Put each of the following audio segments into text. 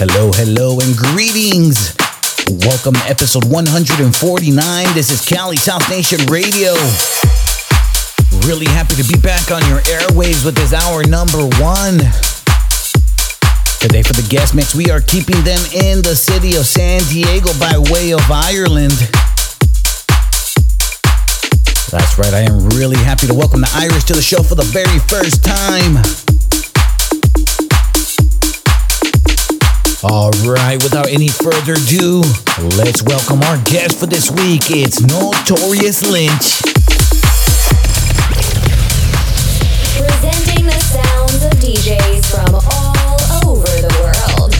Hello, hello, and greetings. Welcome to episode 149. This is Cali's House Nation Radio. Really happy to be back on your airwaves with this hour number one. Today for the guest mix, we are keeping them in the city of San Diego by way of Ireland. That's right, I am really happy to welcome the Irish to the show for the very first time. All right, without any further ado, let's welcome our guest for this week. It's Notorious Lynch. Presenting the sounds of DJs from all over the world.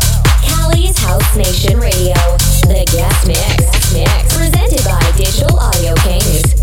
Cali's House Nation Radio, the guest mix, mix presented by Digital Audio Kings.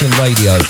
House Radio.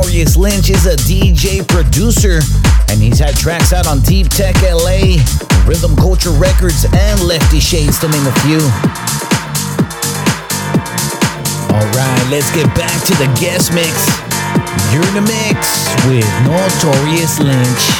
Notorious Lynch is a DJ producer, and he's had tracks out on Deep Tech LA, Rhythm Culture Records, and Lefty Shades, to name a few. Alright, let's get back to the guest mix. You're in the mix with Notorious Lynch.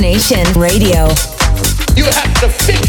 Nation Radio. You have to fix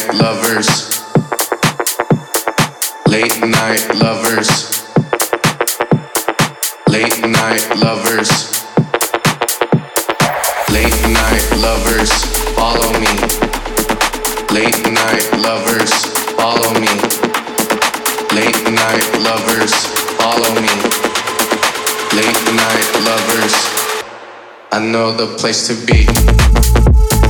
night lovers, late night lovers, late night lovers, late night lovers, follow me. Late night lovers, follow me. Late night lovers, follow me. Late night lovers, I know the place to be.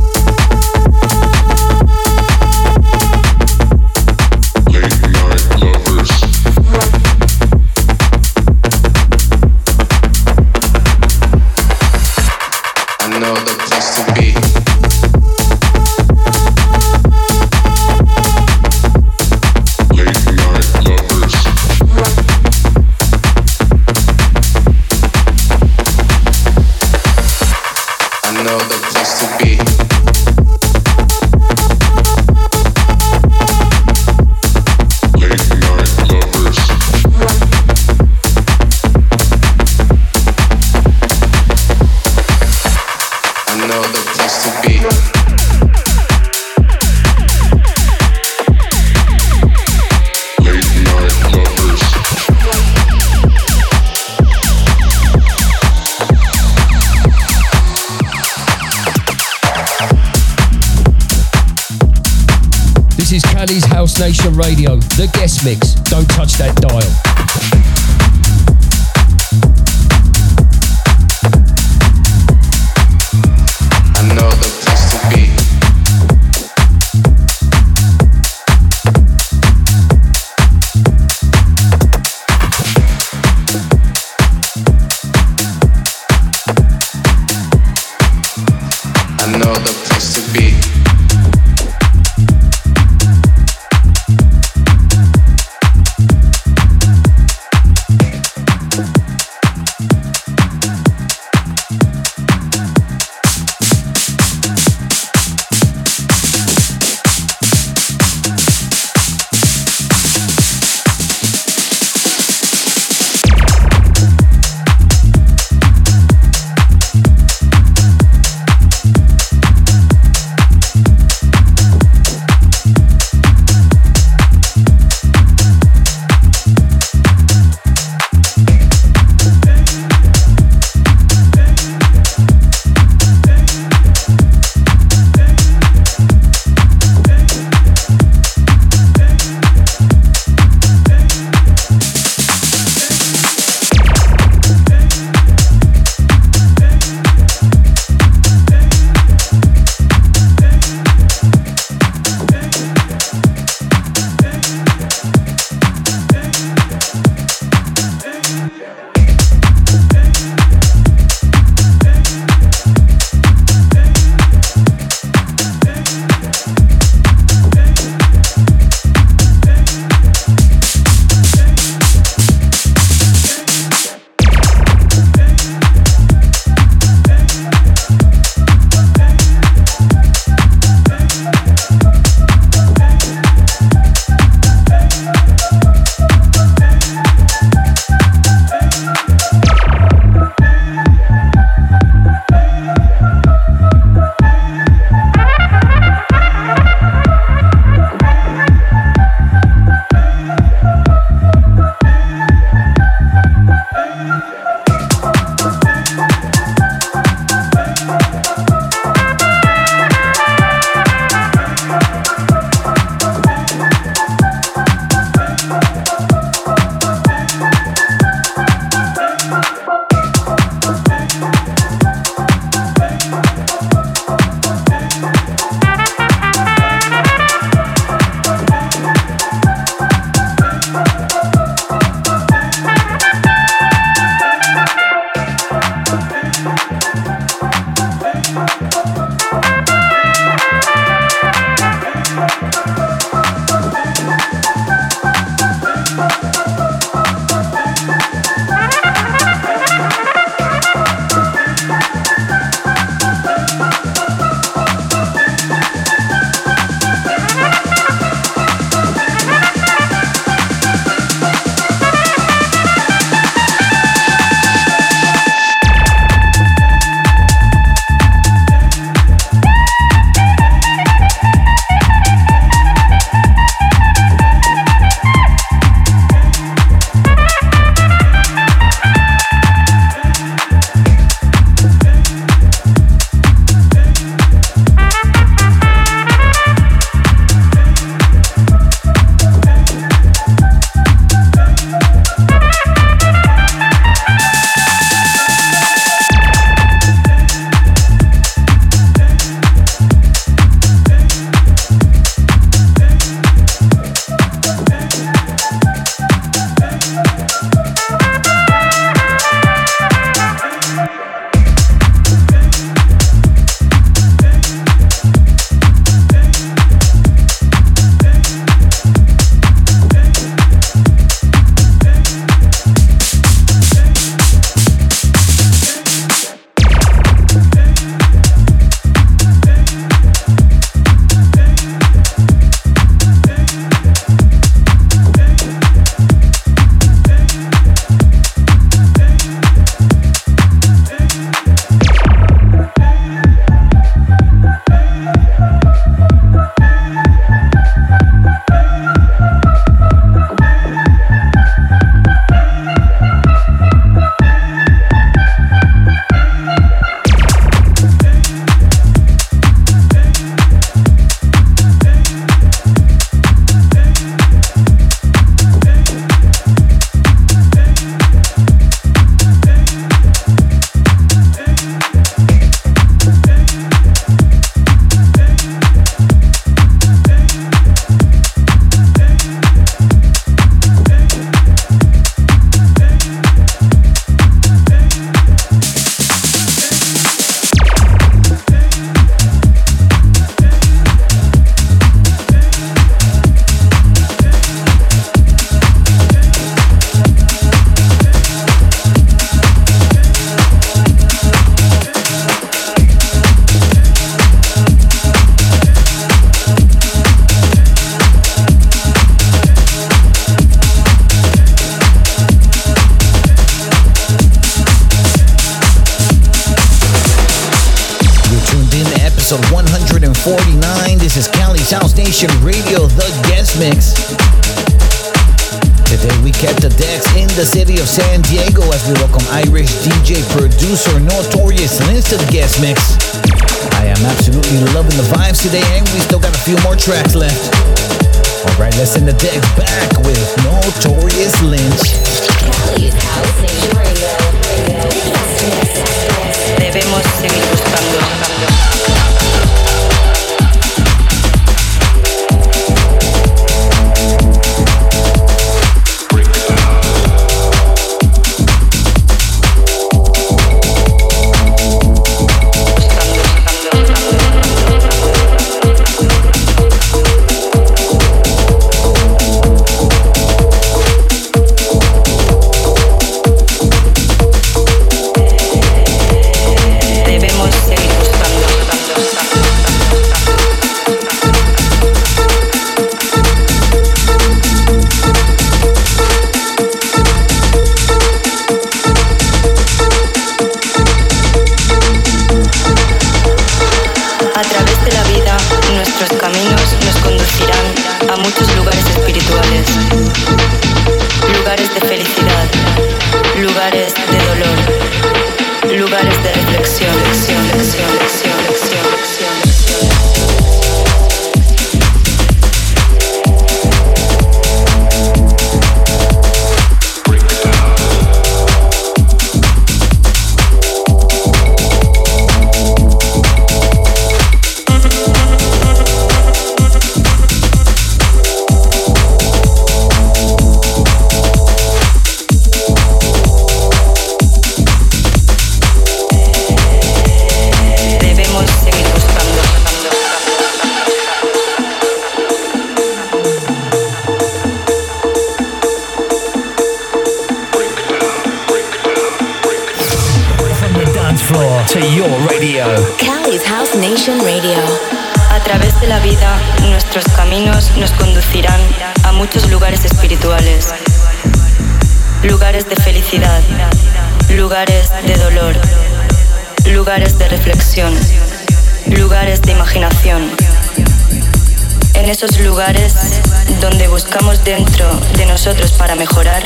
para mejorar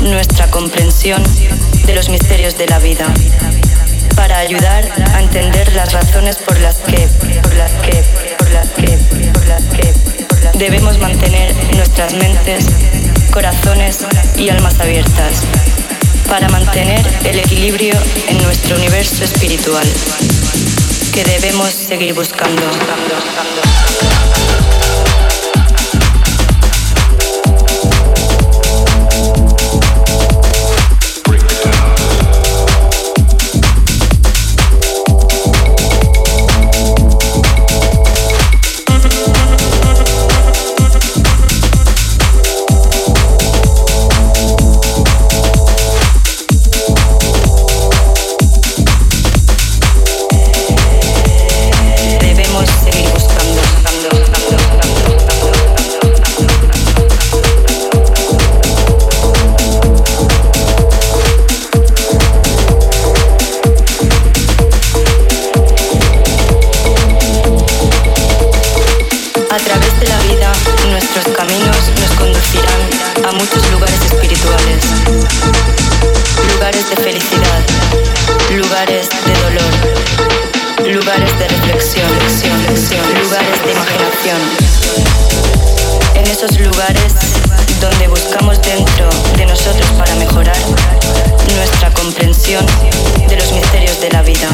nuestra comprensión de los misterios de la vida para ayudar a entender las razones por las que, por las que, por las que, por las que, debemos mantener nuestras mentes, corazones y almas abiertas para mantener el equilibrio en nuestro universo espiritual que debemos seguir buscando. Debemos de los misterios de la vida,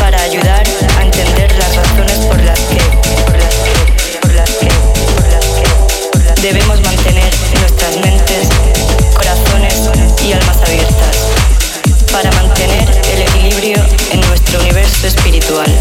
para ayudar a entender las razones por las que, por las que, por las que, por las que debemos mantener nuestras mentes, corazones y almas abiertas, para mantener el equilibrio en nuestro universo espiritual,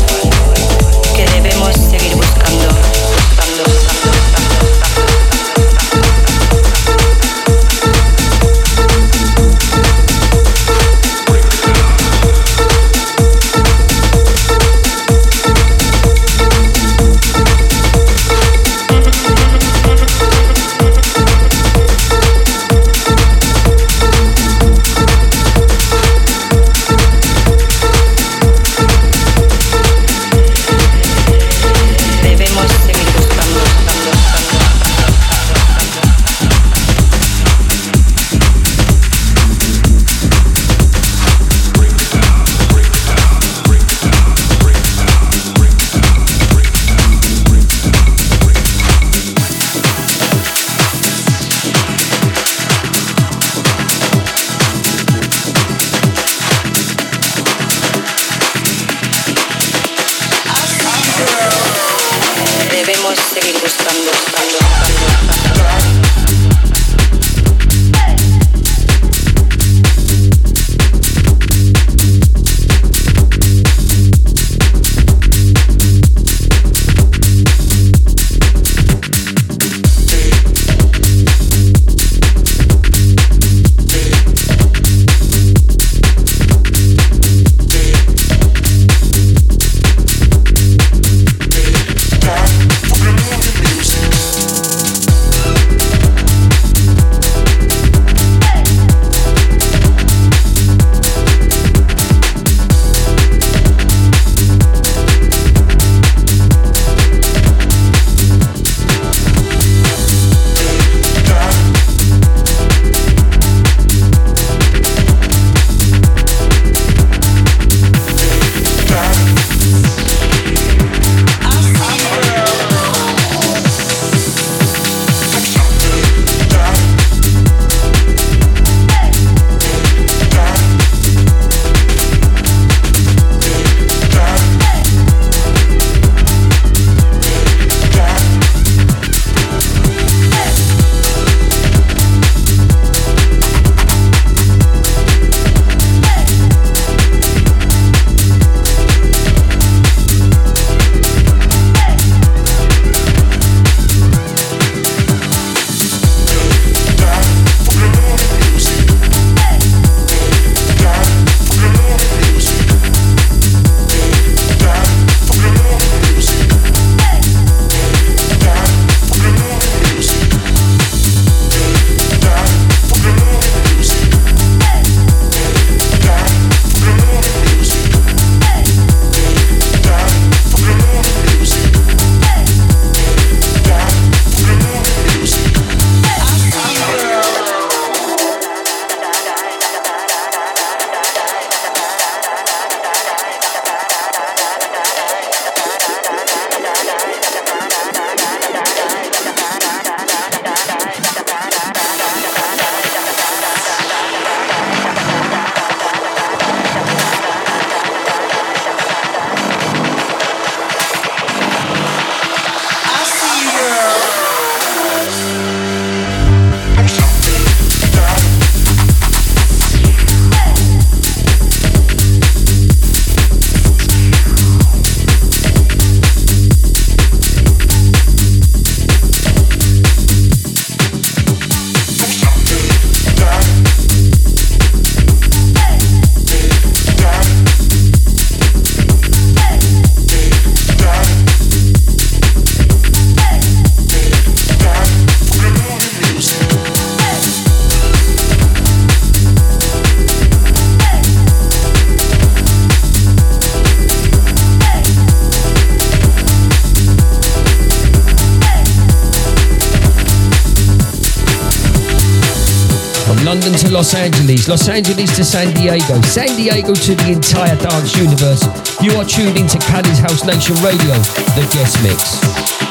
Los Angeles, Los Angeles to San Diego, San Diego to the entire dance universe. You are tuned into Cali's House Nation Radio, the guest mix.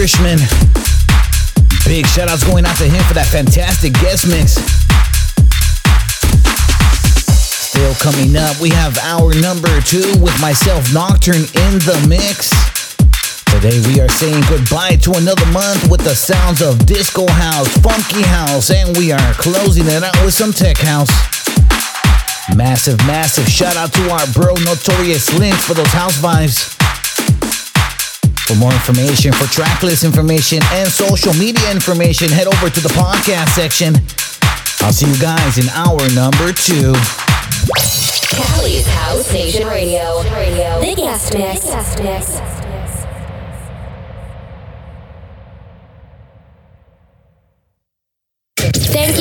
Irishman. Big shout outs going out to him for that fantastic guest mix. Still coming up, we have our number two with myself, Nocturne, in the mix. Today we are saying goodbye to another month with the sounds of disco house, funky house, and we are closing it out with some tech house. Massive, massive shout out to our bro Notorious Lynch for those house vibes. For more information, for tracklist information, and social media information, head over to the podcast section. I'll see you guys in hour number two. Cali's House Nation Radio. Radio. The guest mix. The guest mix.